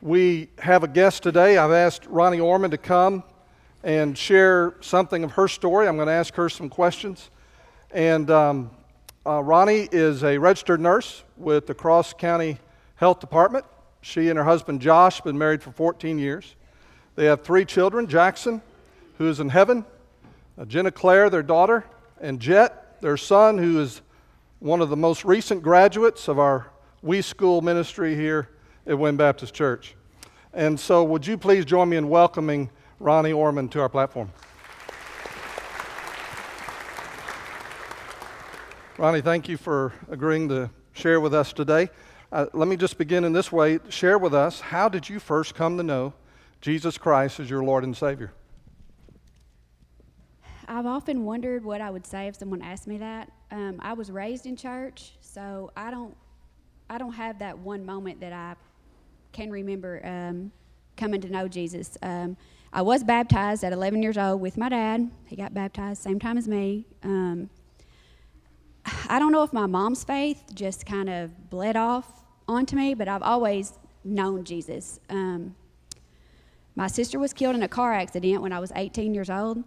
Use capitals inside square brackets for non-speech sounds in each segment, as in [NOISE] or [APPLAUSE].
We have a guest today. I've asked Ronnie Orman to come and share something of her story. I'm going to ask her some questions. And um, uh, Ronnie is a registered nurse with the Cross County Health Department. She and her husband Josh have been married for 14 years. They have three children Jackson, who is in heaven, uh, Jenna Claire, their daughter, and Jet, their son, who is one of the most recent graduates of our We School ministry here at Wynne Baptist Church. And so, would you please join me in welcoming Ronnie Orman to our platform? Ronnie, thank you for agreeing to share with us today. Uh, let me just begin in this way. Share with us how did you first come to know Jesus Christ as your Lord and Savior? I've often wondered what I would say if someone asked me that. Um, I was raised in church, so I don't, I don't have that one moment that I can remember um, coming to know Jesus. Um, I was baptized at 11 years old with my dad. He got baptized same time as me. Um, I don't know if my mom's faith just kind of bled off onto me, but I've always known Jesus. Um, my sister was killed in a car accident when I was 18 years old,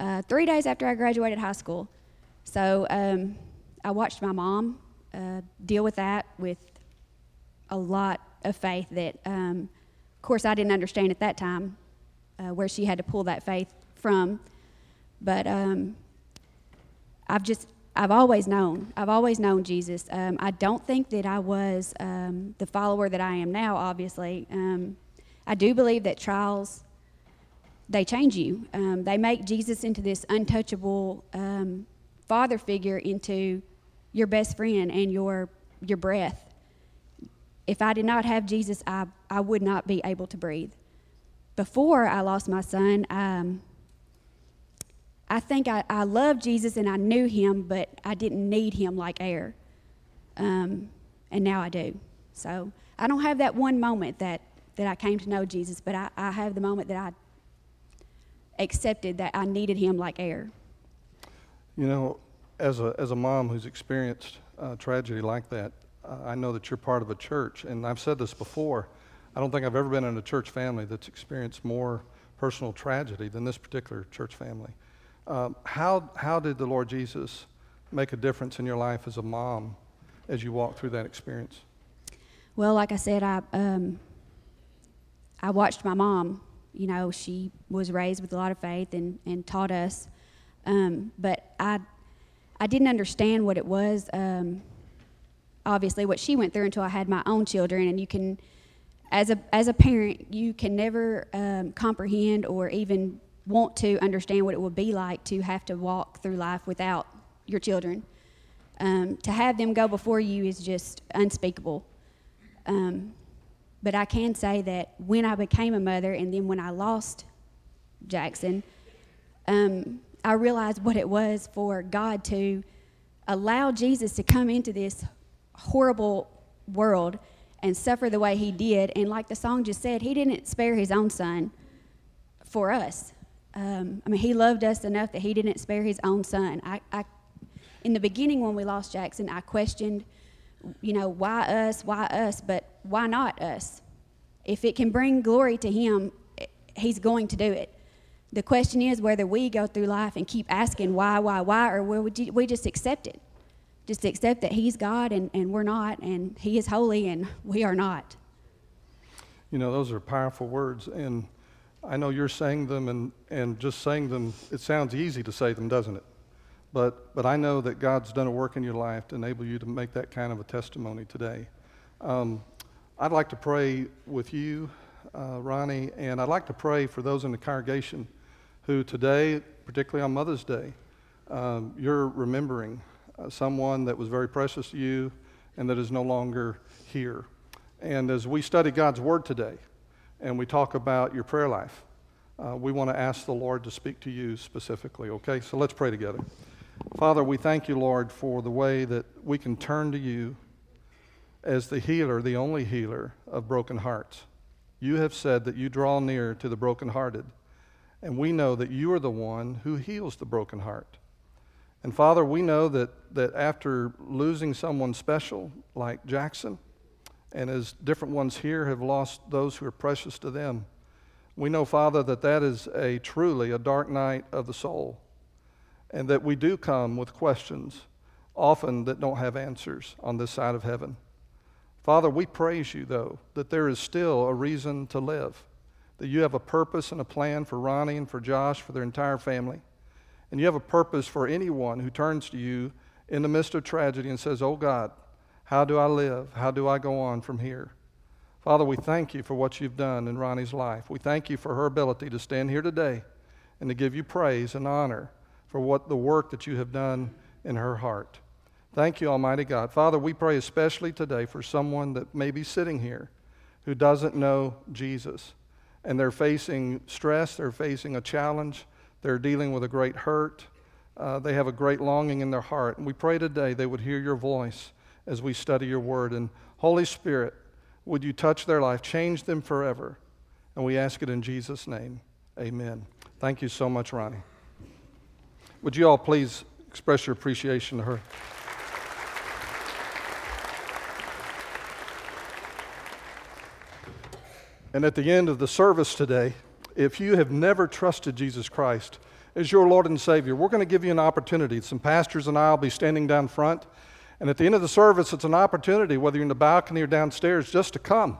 uh, three days after I graduated high school. So um, I watched my mom uh, deal with that with a lot of faith that, um, of course, I didn't understand at that time uh, where she had to pull that faith from. But um, I've just I've always known. I've always known Jesus. Um, I don't think that I was um, the follower that I am now, obviously. Um, I do believe that trials, they change you. Um, they make Jesus into this untouchable father figure, into your best friend and your, your breath. If I did not have Jesus, I, I would not be able to breathe. Before I lost my son, um, I think I, I loved Jesus and I knew him, but I didn't need him like air. Um, and now I do. So I don't have that one moment that, that I came to know Jesus, but I, I have the moment that I accepted that I needed him like air. You know, as a, as a mom who's experienced uh, tragedy like that, I know that you're part of a church, and I've said this before. I don't think I've ever been in a church family that's experienced more personal tragedy than this particular church family. Um, how, how did the Lord Jesus make a difference in your life as a mom as you walked through that experience? Well, like I said, I, um, I watched my mom. You know, she was raised with a lot of faith and, and taught us. Um, but I, I didn't understand what it was, um, obviously, what she went through until I had my own children. And you can, as a, as a parent, you can never um, comprehend or even want to understand what it would be like to have to walk through life without your children. Um, to have them go before you is just unspeakable. Um, but I can say that when I became a mother and then when I lost Jackson, um, I realized what it was for God to allow Jesus to come into this horrible world and suffer the way he did. And like the song just said, he didn't spare his own son for us. Um, I mean, he loved us enough that he didn't spare his own son. I, I, in the beginning, when we lost Jackson, I questioned, you know, why us, why us, but why not us? If it can bring glory to him, he's going to do it. The question is whether we go through life and keep asking why, why, why, or will we just accept it? Just accept that he's God and, and we're not, and he is holy and we are not. You know, those are powerful words. And I know you're saying them, and, and just saying them, it sounds easy to say them, doesn't it? But, but I know that God's done a work in your life to enable you to make that kind of a testimony today. Um, I'd like to pray with you, uh, Ronnie, and I'd like to pray for those in the congregation who today, particularly on Mother's Day, um, you're remembering uh, someone that was very precious to you and that is no longer here. And as we study God's Word today, and we talk about your prayer life, uh, we want to ask the Lord to speak to you specifically, okay? So let's pray together. Father, we thank you, Lord, for the way that we can turn to you as the healer, the only healer of broken hearts. You have said that you draw near to the brokenhearted, and we know that you are the one who heals the broken heart. And Father, we know that, that after losing someone special like Jackson, and as different ones here have lost those who are precious to them. We know, Father, that that is a truly a dark night of the soul, and that we do come with questions, often that don't have answers on this side of heaven. Father, we praise you, though, that there is still a reason to live, that you have a purpose and a plan for Ronnie and for Josh, for their entire family. And you have a purpose for anyone who turns to you in the midst of tragedy and says, Oh God, how do I live? How do I go on from here? Father, we thank you for what you've done in Ronnie's life. We thank you for her ability to stand here today and to give you praise and honor for what the work that you have done in her heart. Thank you, Almighty God. Father, we pray especially today for someone that may be sitting here who doesn't know Jesus. And they're facing stress, they're facing a challenge, they're dealing with a great hurt, uh, they have a great longing in their heart. And we pray today they would hear your voice as we study your word. And Holy Spirit, would you touch their life, change them forever? And we ask it in Jesus' name. Amen. Thank you so much, Ronnie. Would you all please express your appreciation to her? And at the end of the service today, if you have never trusted Jesus Christ as your Lord and Savior, we're going to give you an opportunity. Some pastors and I will be standing down front. And at the end of the service, it's an opportunity, whether you're in the balcony or downstairs, just to come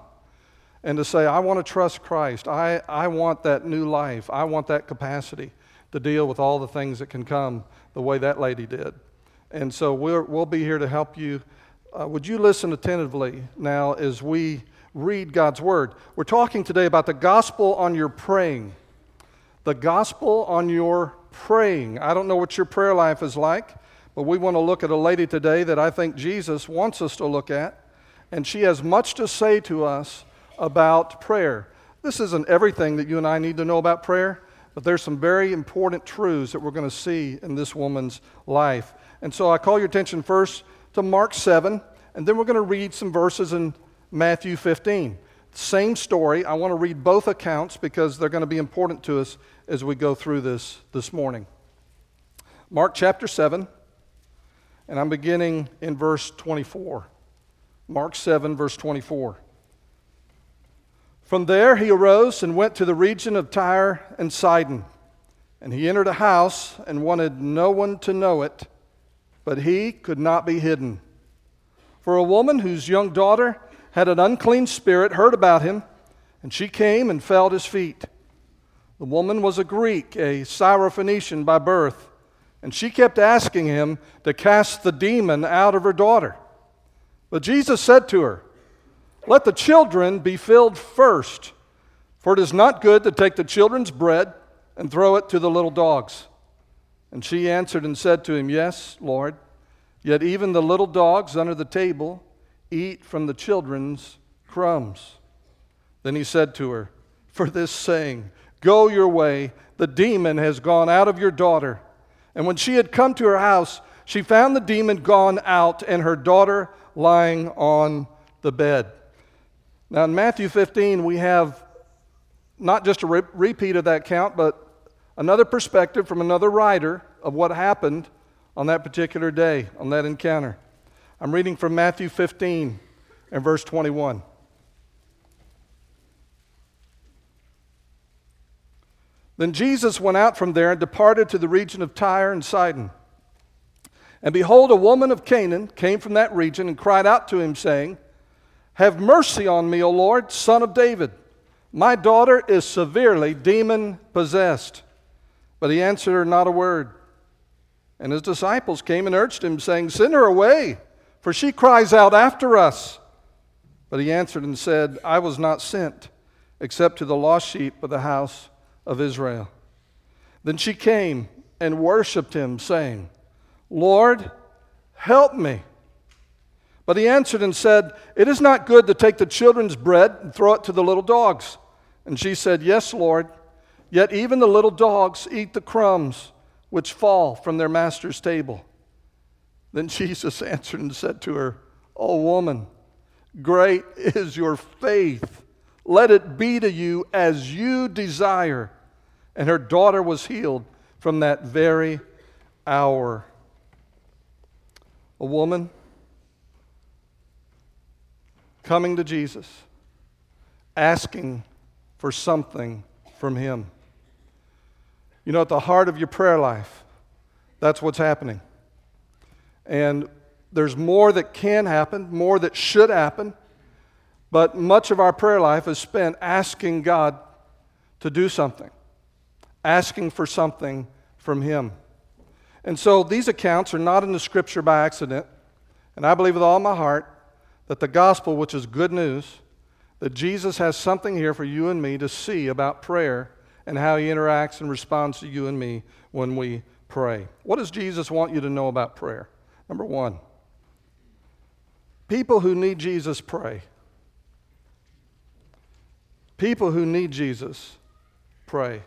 and to say, I want to trust Christ. I, I want that new life. I want that capacity to deal with all the things that can come the way that lady did. And so we'll, we'll be here to help you. Uh, would you listen attentively now as we read God's Word. We're talking today about the gospel on your praying. The gospel on your praying. I don't know what your prayer life is like, but we want to look at a lady today that I think Jesus wants us to look at, and she has much to say to us about prayer. This isn't everything that you and I need to know about prayer, but there's some very important truths that we're going to see in this woman's life. And so I call your attention first to Mark 7, and then we're going to read some verses in Matthew 15. Same story. I want to read both accounts because they're going to be important to us as we go through this this morning. Mark chapter 7, and I'm beginning in verse 24. Mark 7, verse 24. From there he arose and went to the region of Tyre and Sidon. And he entered a house and wanted no one to know it, but he could not be hidden. For a woman whose young daughter had an unclean spirit heard about him, and she came and fell at his feet. The woman was a Greek, a Syrophoenician by birth, and she kept asking him to cast the demon out of her daughter. But Jesus said to her, Let the children be filled first, for it is not good to take the children's bread and throw it to the little dogs. And she answered and said to him, Yes, Lord, yet even the little dogs under the table Eat from the children's crumbs. Then he said to her, For this saying, Go your way, the demon has gone out of your daughter. And when she had come to her house, she found the demon gone out and her daughter lying on the bed. Now, in Matthew 15, we have not just a re- repeat of that count, but another perspective from another writer of what happened on that particular day, on that encounter. I'm reading from Matthew 15 and verse 21. Then Jesus went out from there and departed to the region of Tyre and Sidon. And behold, a woman of Canaan came from that region and cried out to him, saying, Have mercy on me, O Lord, son of David. My daughter is severely demon possessed. But he answered her not a word. And his disciples came and urged him, saying, Send her away for she cries out after us. But he answered and said, I was not sent except to the lost sheep of the house of Israel. Then she came and worshiped him, saying, Lord, help me. But he answered and said, It is not good to take the children's bread and throw it to the little dogs. And she said, Yes, Lord. Yet even the little dogs eat the crumbs which fall from their master's table. Then Jesus answered and said to her, O woman, great is your faith. Let it be to you as you desire. And her daughter was healed from that very hour. A woman coming to Jesus, asking for something from Him. You know, at the heart of your prayer life, that's what's happening. And there's more that can happen, more that should happen, but much of our prayer life is spent asking God to do something, asking for something from Him. And so these accounts are not in the scripture by accident. And I believe with all my heart that the gospel, which is good news, that Jesus has something here for you and me to see about prayer and how he interacts and responds to you and me when we pray. What does Jesus want you to know about prayer? Number one, people who need Jesus pray. People who need Jesus pray.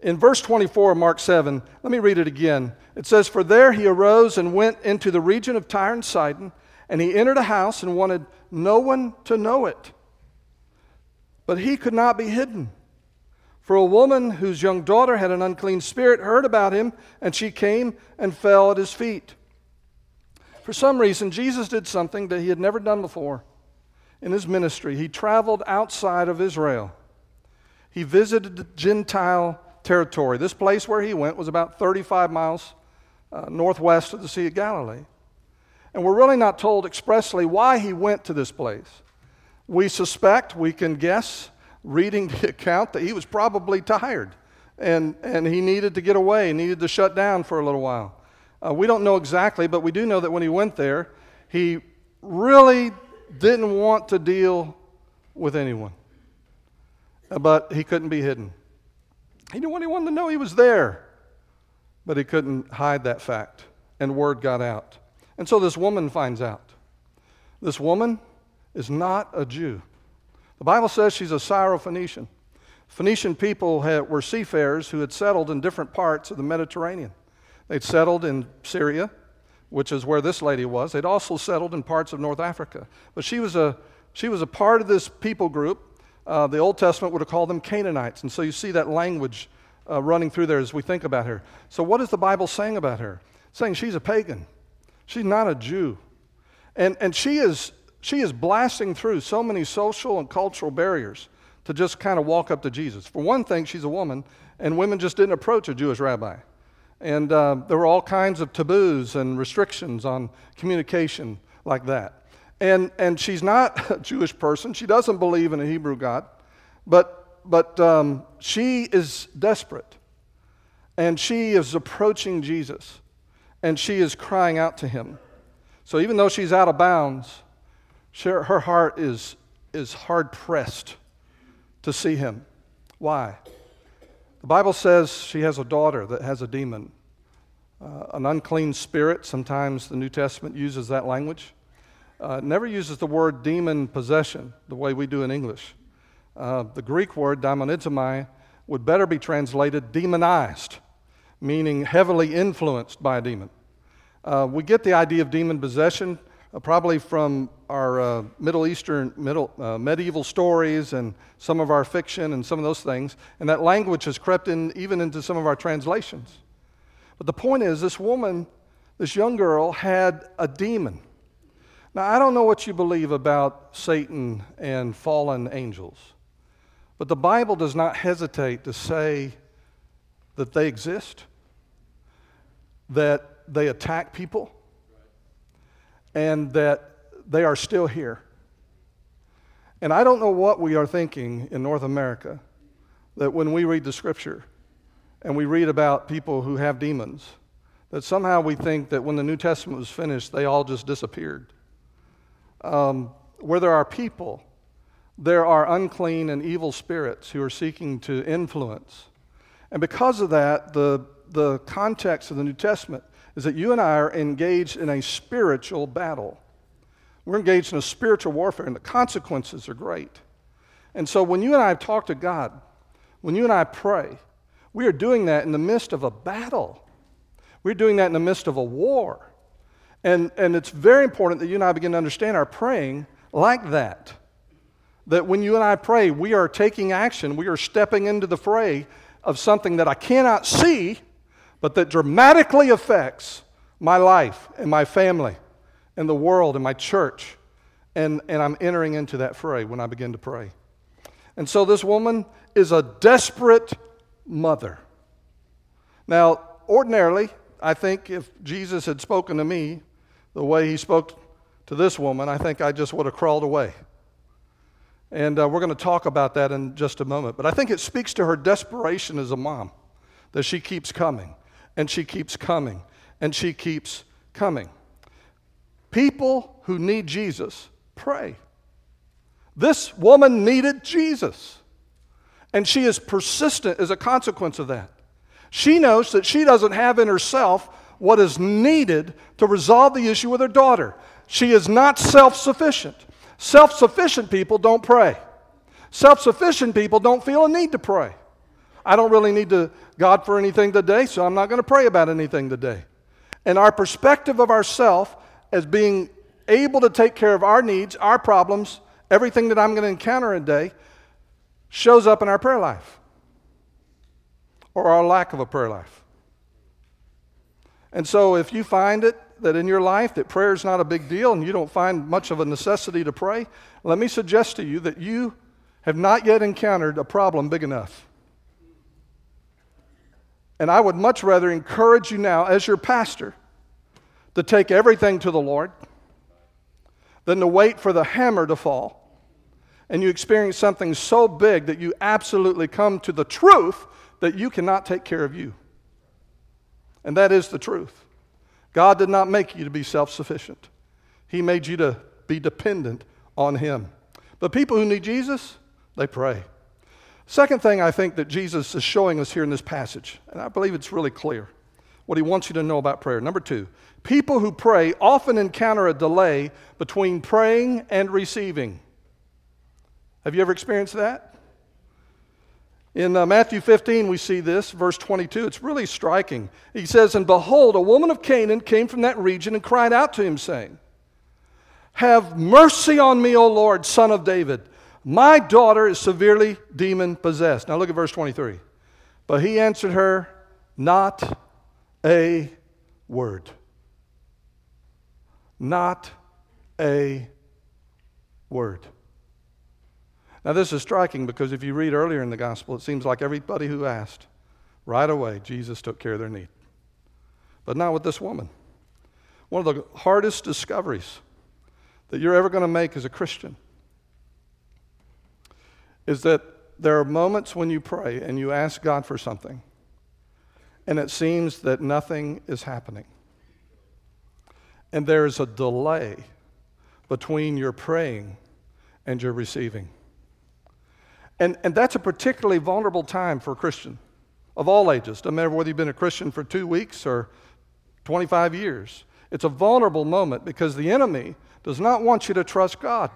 In verse 24 of Mark 7, let me read it again. It says, For there he arose and went into the region of Tyre and Sidon, and he entered a house and wanted no one to know it. But he could not be hidden. For a woman whose young daughter had an unclean spirit heard about him, and she came and fell at his feet. For some reason, Jesus did something that he had never done before in his ministry. He traveled outside of Israel, he visited Gentile territory. This place where he went was about 35 miles uh, northwest of the Sea of Galilee. And we're really not told expressly why he went to this place. We suspect, we can guess, reading the account, that he was probably tired and, and he needed to get away, needed to shut down for a little while. Uh, we don't know exactly, but we do know that when he went there, he really didn't want to deal with anyone. Uh, but he couldn't be hidden. He didn't want anyone to know he was there, but he couldn't hide that fact, and word got out. And so this woman finds out. This woman is not a Jew. The Bible says she's a Syrophoenician. Phoenician people had, were seafarers who had settled in different parts of the Mediterranean. They'd settled in Syria, which is where this lady was. They'd also settled in parts of North Africa. But she was a, she was a part of this people group uh, the Old Testament would have called them Canaanites. And so you see that language uh, running through there as we think about her. So, what is the Bible saying about her? It's saying she's a pagan, she's not a Jew. And, and she, is, she is blasting through so many social and cultural barriers to just kind of walk up to Jesus. For one thing, she's a woman, and women just didn't approach a Jewish rabbi. And uh, there were all kinds of taboos and restrictions on communication like that. And, and she's not [LAUGHS] a Jewish person. She doesn't believe in a Hebrew God. But, but um, she is desperate. And she is approaching Jesus. And she is crying out to him. So even though she's out of bounds, she, her heart is, is hard pressed to see him. Why? The Bible says she has a daughter that has a demon, uh, an unclean spirit. Sometimes the New Testament uses that language uh, never uses the word demon possession the way we do in English. Uh, the Greek word daimonizomai would better be translated demonized, meaning heavily influenced by a demon. Uh, we get the idea of demon possession uh, probably from our uh, Middle Eastern, middle, uh, medieval stories and some of our fiction and some of those things, and that language has crept in even into some of our translations. But the point is, this woman, this young girl, had a demon. Now, I don't know what you believe about Satan and fallen angels, but the Bible does not hesitate to say that they exist, that they attack people, and that they are still here. And I don't know what we are thinking in North America that when we read the scripture and we read about people who have demons, that somehow we think that when the New Testament was finished, they all just disappeared um, where there are people, there are unclean and evil spirits who are seeking to influence. And because of that, the, the context of the New Testament is that you and I are engaged in a spiritual battle. We're engaged in a spiritual warfare, and the consequences are great. And so when you and I talk to God, when you and I pray, we are doing that in the midst of a battle. We're doing that in the midst of a war. And, and it's very important that you and I begin to understand our praying like that. That when you and I pray, we are taking action, we are stepping into the fray of something that I cannot see, but that dramatically affects my life and my family and the world and my church And, and I'm entering into that fray when I begin to pray. And so this woman is a desperate mother. Now, ordinarily, I think if Jesus had spoken to me the way he spoke to this woman, I think I just would have crawled away. And uh, we're going to talk about that in just a moment. But I think it speaks to her desperation as a mom that she keeps coming and she keeps coming and she keeps coming. People who need Jesus pray. This woman needed Jesus. And she is persistent as a consequence of that. She knows that she doesn't have in herself what is needed to resolve the issue with her daughter. She is not self sufficient. Self sufficient people don't pray. Self sufficient people don't feel a need to pray. I don't really need to God for anything today, so I'm not going to pray about anything today. And our perspective of ourself as being able to take care of our needs, our problems, everything that I'm going to encounter a day shows up in our prayer life or our lack of a prayer life. And so if you find it that in your life that prayer is not a big deal and you don't find much of a necessity to pray, let me suggest to you that you have not yet encountered a problem big enough. And I would much rather encourage you now, as your pastor, to take everything to the Lord than to wait for the hammer to fall and you experience something so big that you absolutely come to the truth that you cannot take care of you. And that is the truth. God did not make you to be self sufficient, He made you to be dependent on Him. But people who need Jesus, they pray. Second thing I think that Jesus is showing us here in this passage, and I believe it's really clear what he wants you to know about prayer. Number two, people who pray often encounter a delay between praying and receiving. Have you ever experienced that? In uh, Matthew 15, we see this, verse 22. It's really striking. He says, And behold, a woman of Canaan came from that region and cried out to him, saying, Have mercy on me, O Lord, son of David. My daughter is severely demon possessed. Now look at verse 23. But he answered her, Not a word. Not a word. Now, this is striking because if you read earlier in the gospel, it seems like everybody who asked, right away, Jesus took care of their need. But not with this woman. One of the hardest discoveries that you're ever going to make as a Christian is that there are moments when you pray and you ask God for something, and it seems that nothing is happening. And there is a delay between your praying and your receiving. And, and that's a particularly vulnerable time for a Christian of all ages. Doesn't matter whether you've been a Christian for two weeks or 25 years. It's a vulnerable moment because the enemy does not want you to trust God.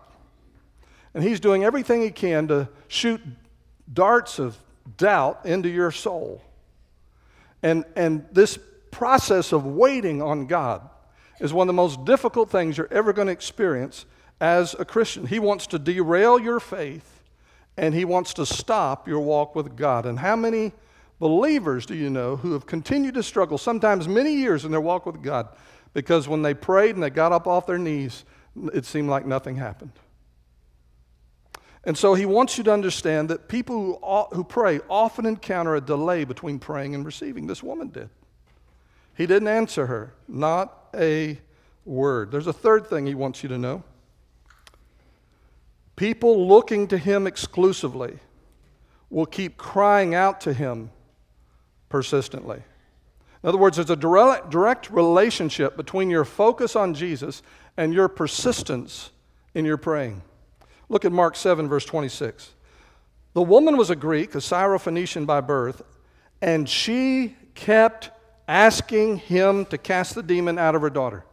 And he's doing everything he can to shoot darts of doubt into your soul. And, and this process of waiting on God is one of the most difficult things you're ever going to experience as a Christian. He wants to derail your faith and He wants to stop your walk with God. And how many believers do you know who have continued to struggle, sometimes many years in their walk with God, because when they prayed and they got up off their knees, it seemed like nothing happened? And so he wants you to understand that people who, who pray often encounter a delay between praying and receiving. This woman did. He didn't answer her, not a word. There's a third thing he wants you to know. People looking to Him exclusively will keep crying out to Him persistently. In other words, there's a direct relationship between your focus on Jesus and your persistence in your praying. Look at Mark 7, verse 26. The woman was a Greek, a Syrophoenician by birth, and she kept asking him to cast the demon out of her daughter.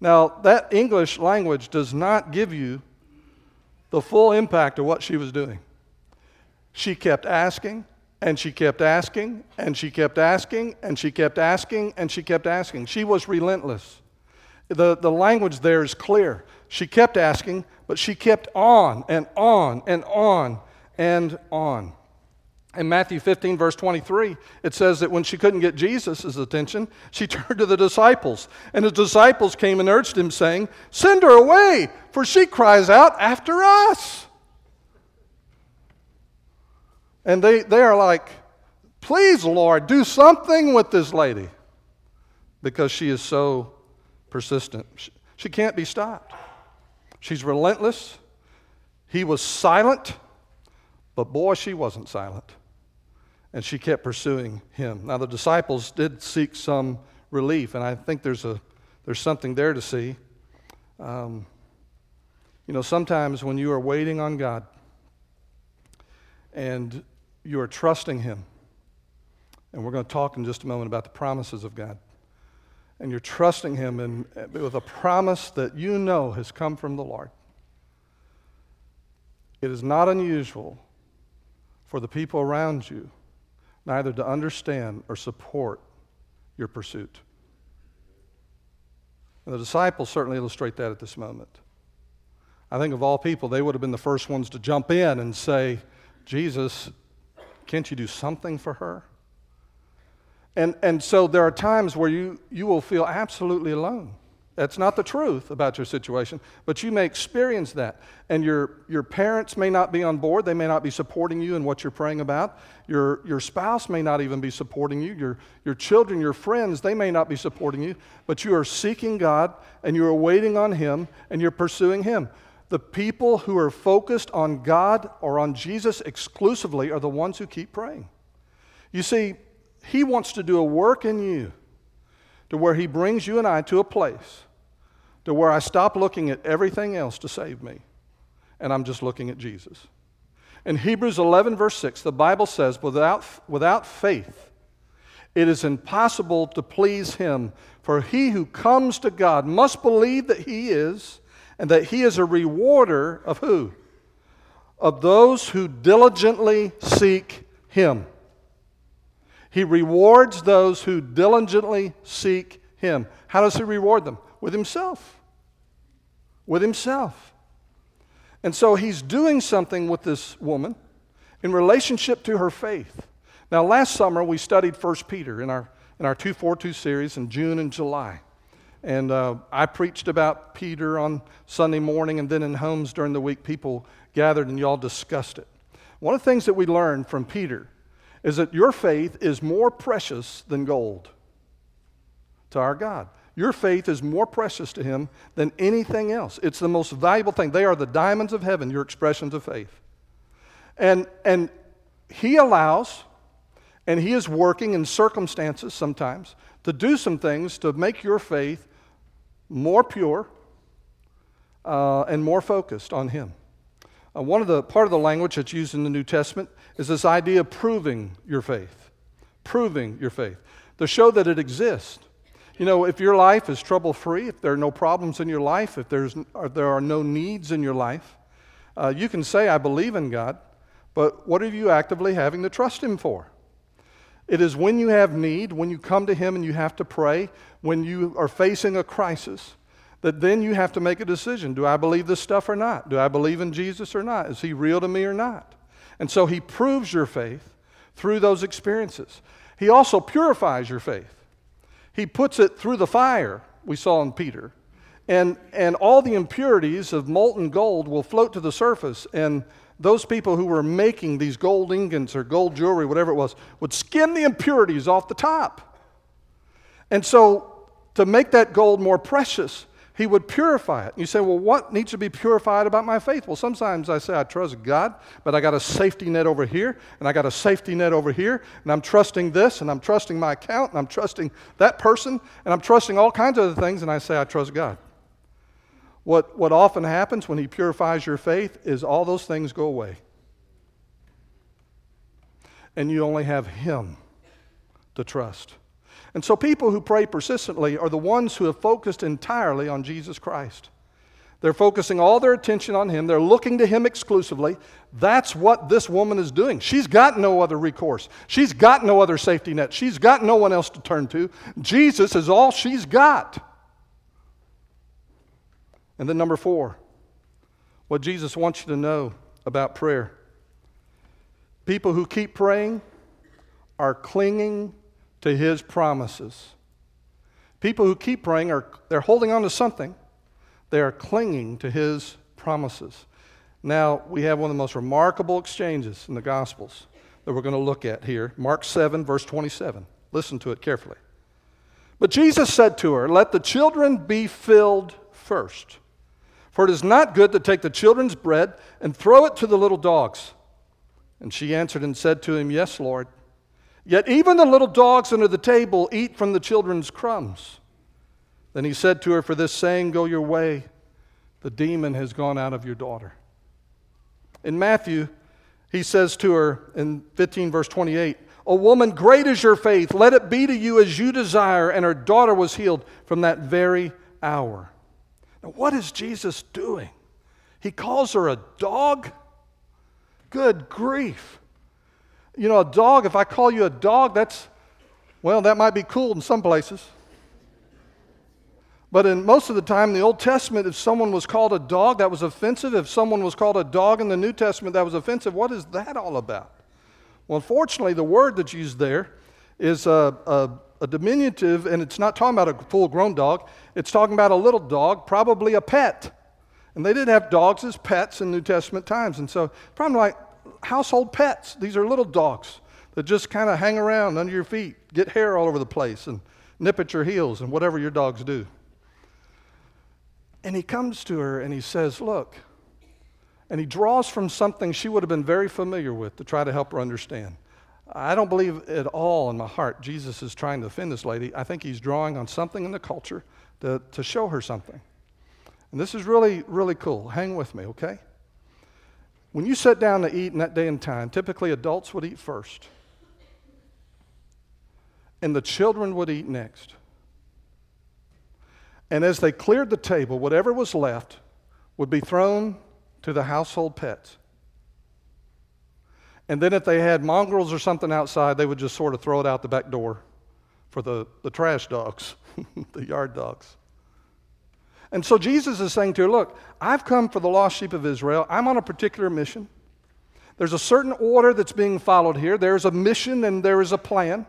Now, that English language does not give you the full impact of what she was doing. She kept asking, and she kept asking, and she kept asking, and she kept asking, and she kept asking. She was relentless. The, the language there is clear. She kept asking, but she kept on and on and on and on. In Matthew 15, verse 23, it says that when she couldn't get Jesus' attention, she [LAUGHS] turned to the disciples. And the disciples came and urged him, saying, Send her away, for she cries out after us. And they, they are like, Please, Lord, do something with this lady because she is so persistent. She, she can't be stopped. She's relentless. He was silent, but boy, she wasn't silent. And she kept pursuing him. Now, the disciples did seek some relief, and I think there's, a, there's something there to see. Um, you know, sometimes when you are waiting on God and you are trusting Him, and we're going to talk in just a moment about the promises of God. And you're trusting Him in, with a promise that you know has come from the Lord. It is not unusual for the people around you neither to understand or support your pursuit. And the disciples certainly illustrate that at this moment. I think of all people, they would have been the first ones to jump in and say, Jesus, can't you do something for her? And, and so there are times where you, you will feel absolutely alone. That's not the truth about your situation, but you may experience that. And your, your parents may not be on board. They may not be supporting you in what you're praying about. Your, your spouse may not even be supporting you. Your, your children, your friends, they may not be supporting you. But you are seeking God and you are waiting on Him and you're pursuing Him. The people who are focused on God or on Jesus exclusively are the ones who keep praying. You see, he wants to do a work in you to where He brings you and I to a place to where I stop looking at everything else to save me and I'm just looking at Jesus. In Hebrews 11, verse 6, the Bible says, without, without faith, it is impossible to please Him, for he who comes to God must believe that He is, and that He is a rewarder of who? Of those who diligently seek Him. He rewards those who diligently seek Him. How does He reward them? With Himself. With Himself. And so He's doing something with this woman in relationship to her faith. Now, last summer we studied 1 Peter in our, in our 242 series in June and July. And uh, I preached about Peter on Sunday morning, and then in homes during the week, people gathered and y'all discussed it. One of the things that we learned from Peter is that your faith is more precious than gold to our God. Your faith is more precious to Him than anything else. It's the most valuable thing. They are the diamonds of heaven, your expressions of faith. And, and He allows, and He is working in circumstances sometimes to do some things to make your faith more pure uh, and more focused on Him. Uh, one of the part of the language that's used in the New Testament is this idea of proving your faith, proving your faith, to show that it exists. You know, if your life is trouble free, if there are no problems in your life, if there's, there are no needs in your life, uh, you can say, I believe in God, but what are you actively having to trust Him for? It is when you have need, when you come to Him and you have to pray, when you are facing a crisis, that then you have to make a decision. Do I believe this stuff or not? Do I believe in Jesus or not? Is he real to me or not? And so he proves your faith through those experiences. He also purifies your faith. He puts it through the fire, we saw in Peter. And, and all the impurities of molten gold will float to the surface. And those people who were making these gold ingots or gold jewelry, whatever it was, would skim the impurities off the top. And so, to make that gold more precious, he would purify it. And you say, well, what needs to be purified about my faith? Well, sometimes I say I trust God, but I got a safety net over here, and I got a safety net over here, and I'm trusting this, and I'm trusting my account, and I'm trusting that person, and I'm trusting all kinds of other things, and I say I trust God. What, what often happens when He purifies your faith is all those things go away. And you only have Him to trust. And so people who pray persistently are the ones who have focused entirely on Jesus Christ. They're focusing all their attention on Him. They're looking to Him exclusively. That's what this woman is doing. She's got no other recourse. She's got no other safety net. She's got no one else to turn to. Jesus is all she's got. And then, number four, what Jesus wants you to know about prayer People who keep praying are clinging to his promises. People who keep praying are they're holding on to something. They are clinging to his promises. Now, we have one of the most remarkable exchanges in the Gospels that we're going to look at here. Mark 7, verse 27. Listen to it carefully. But Jesus said to her, Let the children be filled first. For it is not good to take the children's bread and throw it to the little dogs. And she answered and said to him, Yes, Lord. Yet even the little dogs under the table eat from the children's crumbs. Then he said to her, For this saying, go your way. The demon has gone out of your daughter. In Matthew, he says to her in 15, verse 28, O woman, great is your faith. Let it be to you as you desire. And her daughter was healed from that very hour. Now, what is Jesus doing? He calls her a dog? Good grief. You know, a dog, if I call you a dog, that's, well, that might be cool in some places. But in most of the time in the Old Testament, if someone was called a dog, that was offensive. If someone was called a dog in the New Testament, that was offensive. What is that all about? Well, unfortunately, the word that's used there is a, a, a diminutive, and it's not talking about a full grown dog. It's talking about a little dog, probably a pet. And they did have dogs as pets in New Testament times. And so, probably like household pets. These are little dogs that just kind of hang around under your feet, get hair all over the place, and nip at your heels, and whatever your dogs do. And he comes to her and he says, Look, and he draws from something she would have been very familiar with to try to help her understand. I don't believe at all in my heart Jesus is trying to offend this lady. I think he's drawing on something in the culture to, to show her something. And this is really, really cool. Hang with me, okay? When you sit down to eat in that day and time, typically adults would eat first, and the children would eat next. And as they cleared the table, whatever was left would be thrown to the household pets. And then if they had mongrels or something outside, they would just sort of throw it out the back door for the, the trash dogs, [LAUGHS] the yard dogs. And so Jesus is saying to her, Look, I've come for the lost sheep of Israel. I'm on a particular mission. There's a certain order that's being followed here. There's a mission and there is a plan.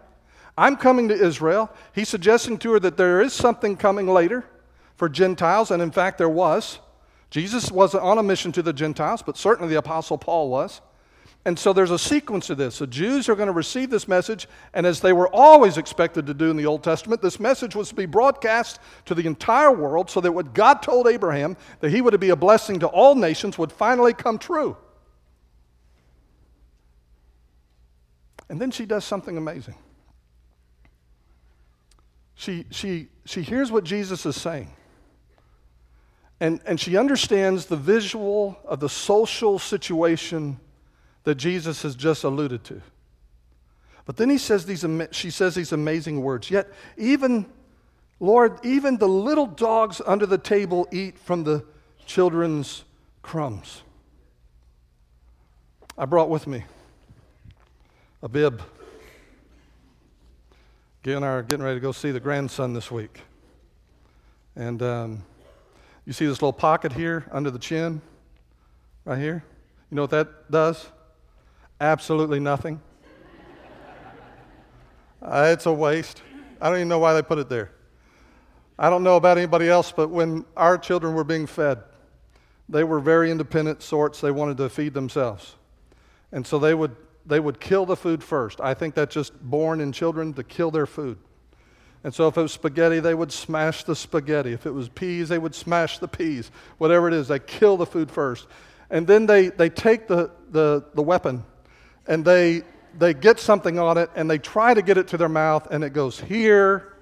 I'm coming to Israel. He's suggesting to her that there is something coming later for Gentiles, and in fact, there was. Jesus wasn't on a mission to the Gentiles, but certainly the Apostle Paul was. And so there's a sequence to this. The Jews are going to receive this message, and as they were always expected to do in the Old Testament, this message was to be broadcast to the entire world so that what God told Abraham, that he would be a blessing to all nations, would finally come true. And then she does something amazing. She, she, she hears what Jesus is saying. And, and she understands the visual of the social situation that Jesus has just alluded to. But then he says these, she says these amazing words. Yet, even, Lord, even the little dogs under the table eat from the children's crumbs. I brought with me a bib. Gail and I are getting ready to go see the grandson this week. And um, you see this little pocket here under the chin, right here? You know what that does? Absolutely nothing. uh, it's a waste. I don't even know why they put it there. I don't know about anybody else, but when our children were being fed, they were very independent sorts. They wanted to feed themselves. And so they would, they would kill the food first. I think that's just born in children to kill their food. And so if it was spaghetti, they would smash the spaghetti. If it was peas, they would smash the peas. Whatever it is, they kill the food first. And then they, they take the, the, the weapon and they, they get something on it and they try to get it to their mouth and it goes here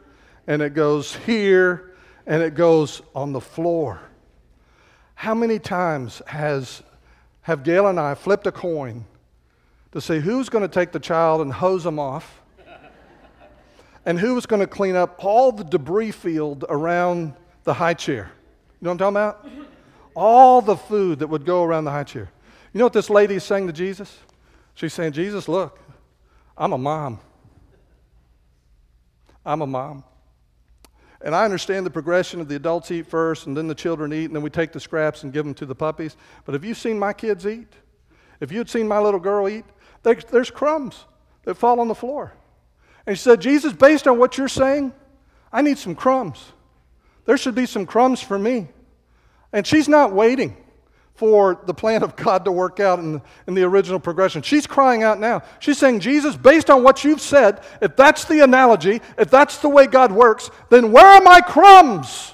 and it goes here and it goes on the floor. How many times has have Gail and I flipped a coin to see who's going to take the child and hose them off? [LAUGHS] and who was going to clean up all the debris field around the high chair? You know what I'm talking about? All the food that would go around the high chair. You know what this lady is saying to Jesus? She's saying, Jesus, look, I'm a mom. I'm a mom. And I understand the progression of the adults eat first and then the children eat, and then we take the scraps and give them to the puppies. But have you seen my kids eat? If you'd seen my little girl eat, There- There's crumbs that fall on the floor. And she said, Jesus, based on what you're saying, I need some crumbs. There should be some crumbs for me. And she's not waiting for the plan of God to work out in, in the original progression. She's crying out now. She's saying, Jesus, based on what you've said, if that's the analogy, if that's the way God works, then where are my crumbs?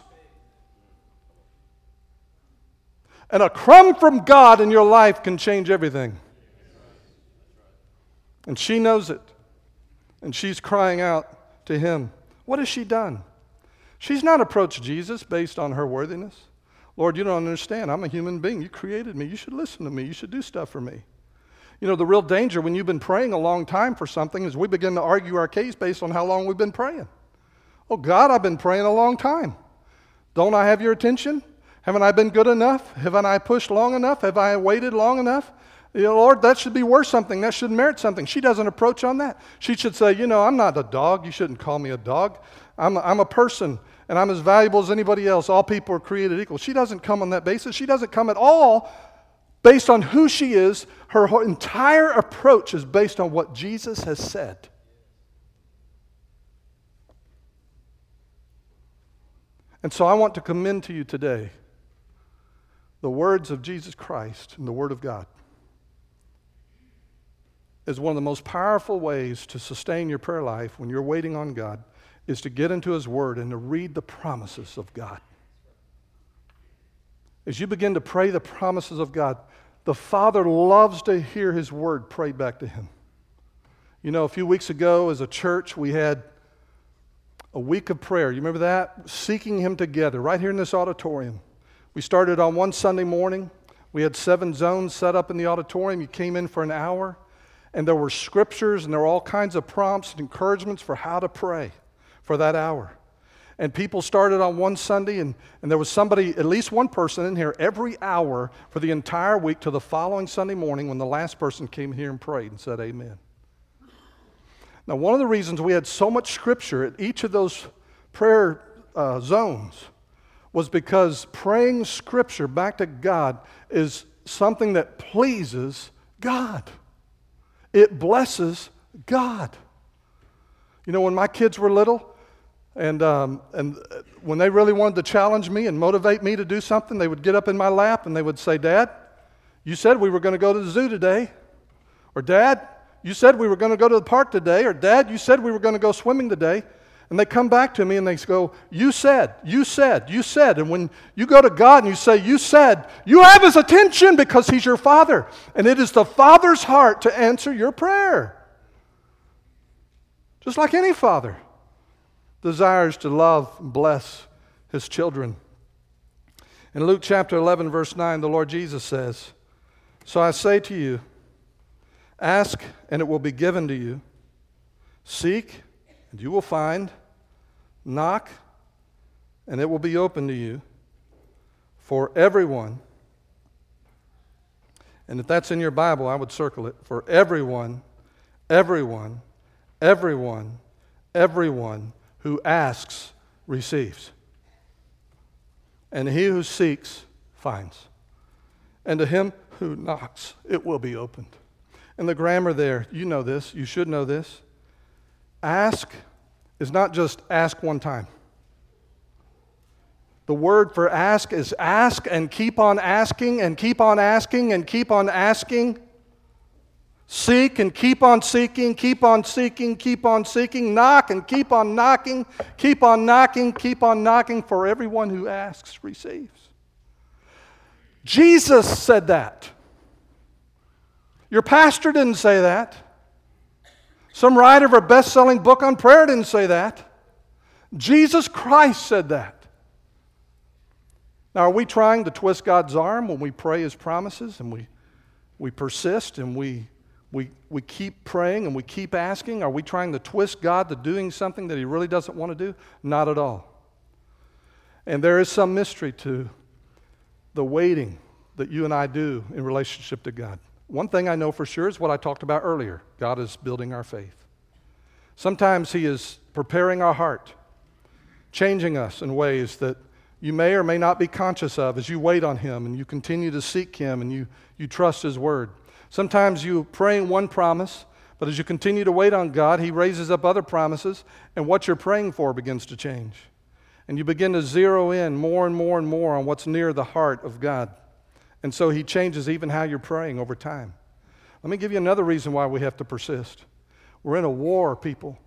And a crumb from God in your life can change everything. And she knows it. And she's crying out to him. What has she done? She's not approached Jesus based on her worthiness. Lord, you don't understand. I'm a human being. You created me. You should listen to me. You should do stuff for me. You know, the real danger when you've been praying a long time for something is we begin to argue our case based on how long we've been praying. Oh, God, I've been praying a long time. Don't I have your attention? Haven't I been good enough? Haven't I pushed long enough? Have I waited long enough? You know, Lord, that should be worth something. That should merit something. She doesn't approach on that. She should say, You know, I'm not a dog. You shouldn't call me a dog. I'm a, I'm a person, and I'm as valuable as anybody else. All people are created equal. She doesn't come on that basis. She doesn't come at all based on who she is. Her entire approach is based on what Jesus has said. And so I want to commend to you today the words of Jesus Christ and the Word of God is one of the most powerful ways to sustain your prayer life when you're waiting on God is to get into His Word and to read the promises of God. As you begin to pray the promises of God, the Father loves to hear His Word prayed back to Him. You know, a few weeks ago as a church, we had a week of prayer. You remember that? Seeking Him together, right here in this auditorium. We started on one Sunday morning. We had seven zones set up in the auditorium. You came in for an hour, and there were scriptures and there were all kinds of prompts and encouragements for how to pray for that hour. And people started on one Sunday, and, and there was somebody, at least one person in here, every hour for the entire week to the following Sunday morning when the last person came here and prayed and said, Amen. Now, one of the reasons we had so much scripture at each of those prayer uh, zones was because praying scripture back to God is something that pleases God. It blesses God. You know, when my kids were little, and, um, and when they really wanted to challenge me and motivate me to do something, they would get up in my lap and they would say, Dad, you said we were going to go to the zoo today. Or, Dad, you said we were going to go to the park today. Or, Dad, you said we were going to go swimming today. And they come back to me and they go, You said, you said, you said. And when you go to God and you say, You said, you have His attention because He's your Father. And it is the Father's heart to answer your prayer. Just like any father desires to love and bless his children. In Luke chapter 11, verse 9, the Lord Jesus says, So I say to you, ask and it will be given to you, seek and you will find, knock and it will be open to you. For everyone, and if that's in your Bible, I would circle it. For everyone, everyone, everyone, everyone who asks receives. And he who seeks finds. And to him who knocks, it will be opened. And the grammar there, you know this, you should know this. Ask is not just ask one time. The word for ask is ask and keep on asking and keep on asking and keep on asking. Seek and keep on seeking, keep on seeking, keep on seeking. Knock and keep on knocking, keep on knocking, keep on knocking. For everyone who asks receives. Jesus said that. Your pastor didn't say that. Some writer of a best selling book on prayer didn't say that. Jesus Christ said that. Now, are we trying to twist God's arm when we pray His promises and we, we persist and we, we, we keep praying and we keep asking? Are we trying to twist God to doing something that He really doesn't want to do? Not at all. And there is some mystery to the waiting that you and I do in relationship to God. One thing I know for sure is what I talked about earlier God is building our faith. Sometimes He is preparing our heart, changing us in ways that you may or may not be conscious of as you wait on Him and you continue to seek Him and you, you trust His Word. Sometimes you praying one promise, but as you continue to wait on God, He raises up other promises, and what you're praying for begins to change. And you begin to zero in more and more and more on what's near the heart of God. And so He changes even how you're praying over time. Let me give you another reason why we have to persist. We're in a war, people.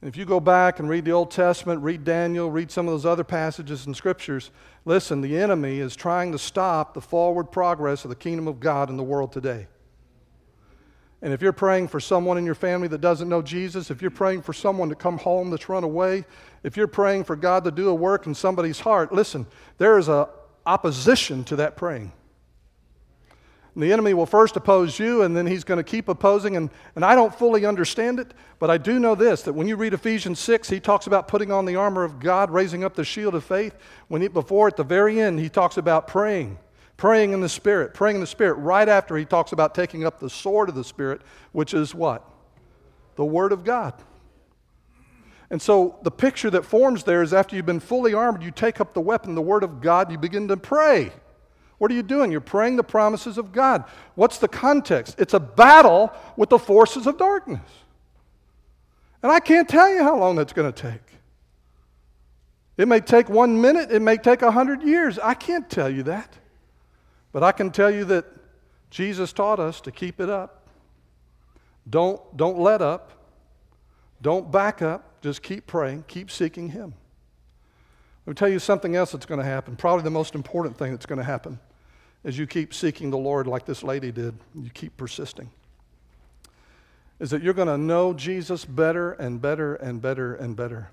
And if you go back and read the Old Testament, read Daniel, read some of those other passages in scriptures, listen, the enemy is trying to stop the forward progress of the kingdom of God in the world today. And if you're praying for someone in your family that doesn't know Jesus, if you're praying for someone to come home that's run away, if you're praying for God to do a work in somebody's heart, listen, there is a opposition to that praying. And the enemy will first oppose you, and then he's going to keep opposing. And, and I don't fully understand it, but I do know this that when you read Ephesians 6, he talks about putting on the armor of God, raising up the shield of faith. When he, before, at the very end, he talks about praying, praying in the Spirit, praying in the Spirit. Right after, he talks about taking up the sword of the Spirit, which is what? The Word of God. And so the picture that forms there is after you've been fully armed, you take up the weapon, the Word of God, you begin to pray. What are you doing? You're praying the promises of God. What's the context? It's a battle with the forces of darkness. And I can't tell you how long that's going to take. It may take one minute, it may take a hundred years. I can't tell you that. But I can tell you that Jesus taught us to keep it up. Don't, don't let up. Don't back up. Just keep praying. Keep seeking Him. Let me tell you something else that's going to happen. Probably the most important thing that's going to happen as you keep seeking the Lord like this lady did, you keep persisting, is that you're going to know Jesus better and better and better and better.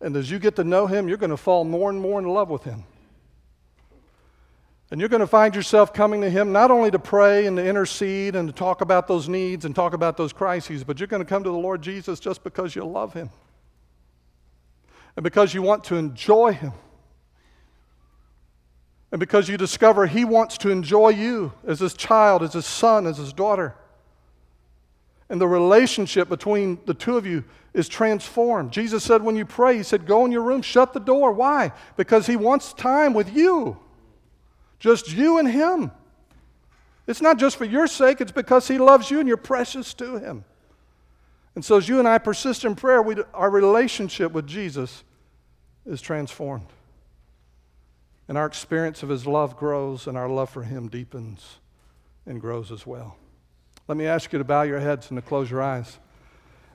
And as you get to know him, you're going to fall more and more in love with him. And you're going to find yourself coming to him not only to pray and to intercede and to talk about those needs and talk about those crises, but you're going to come to the Lord Jesus just because you love him and because you want to enjoy him and because you discover He wants to enjoy you as His child, as His son, as His daughter. And the relationship between the two of you is transformed. Jesus said, when you pray, He said, go in your room, shut the door. Why? Because He wants time with you, just you and Him. It's not just for your sake, it's because He loves you and you're precious to Him. And so, as you and I persist in prayer, we, our relationship with Jesus is transformed. And our experience of his love grows, and our love for him deepens and grows as well. Let me ask you to bow your heads and to close your eyes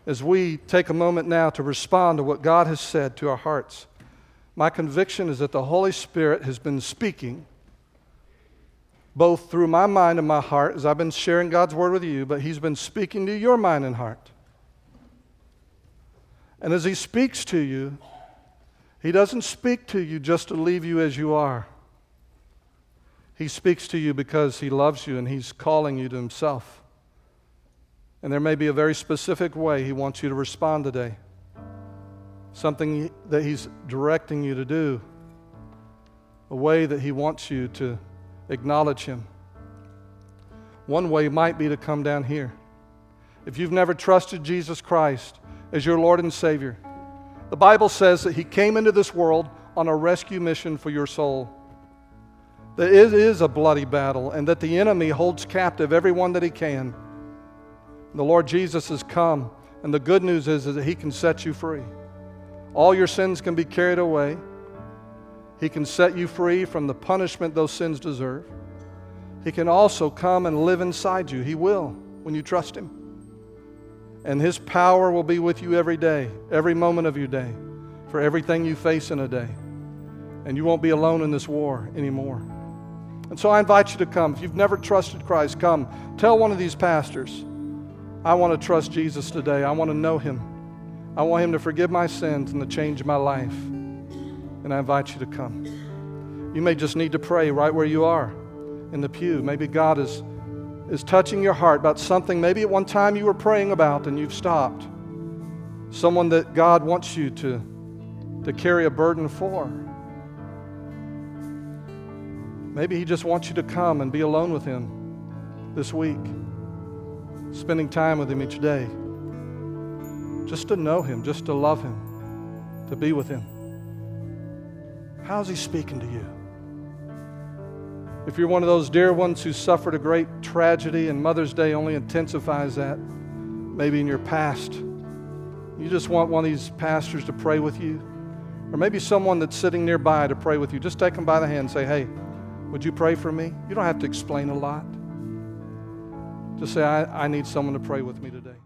as we take a moment now to respond to what God has said to our hearts. My conviction is that the Holy Spirit has been speaking both through my mind and my heart as I've been sharing God's word with you, but He's been speaking to your mind and heart. And as He speaks to you, he doesn't speak to you just to leave you as you are. He speaks to you because He loves you and He's calling you to Himself. And there may be a very specific way He wants you to respond today, something that He's directing you to do, a way that He wants you to acknowledge Him. One way might be to come down here. If you've never trusted Jesus Christ as your Lord and Savior, the Bible says that He came into this world on a rescue mission for your soul. That it is a bloody battle and that the enemy holds captive everyone that he can. The Lord Jesus has come, and the good news is, is that He can set you free. All your sins can be carried away. He can set you free from the punishment those sins deserve. He can also come and live inside you. He will when you trust Him. And His power will be with you every day, every moment of your day, for everything you face in a day. And you won't be alone in this war anymore. And so I invite you to come. If you've never trusted Christ, come. Tell one of these pastors, I want to trust Jesus today. I want to know Him. I want Him to forgive my sins and to change my life. And I invite you to come. You may just need to pray right where you are in the pew. Maybe God is is touching your heart about something maybe at one time you were praying about and you've stopped. Someone that God wants you to, to carry a burden for. Maybe He just wants you to come and be alone with Him this week, spending time with Him each day. Just to know Him, just to love Him, to be with Him. How's He speaking to you? If you're one of those dear ones who suffered a great tragedy and Mother's Day only intensifies that, maybe in your past, you just want one of these pastors to pray with you, or maybe someone that's sitting nearby to pray with you, just take them by the hand and say, Hey, would you pray for me? You don't have to explain a lot. Just say, I, I need someone to pray with me today.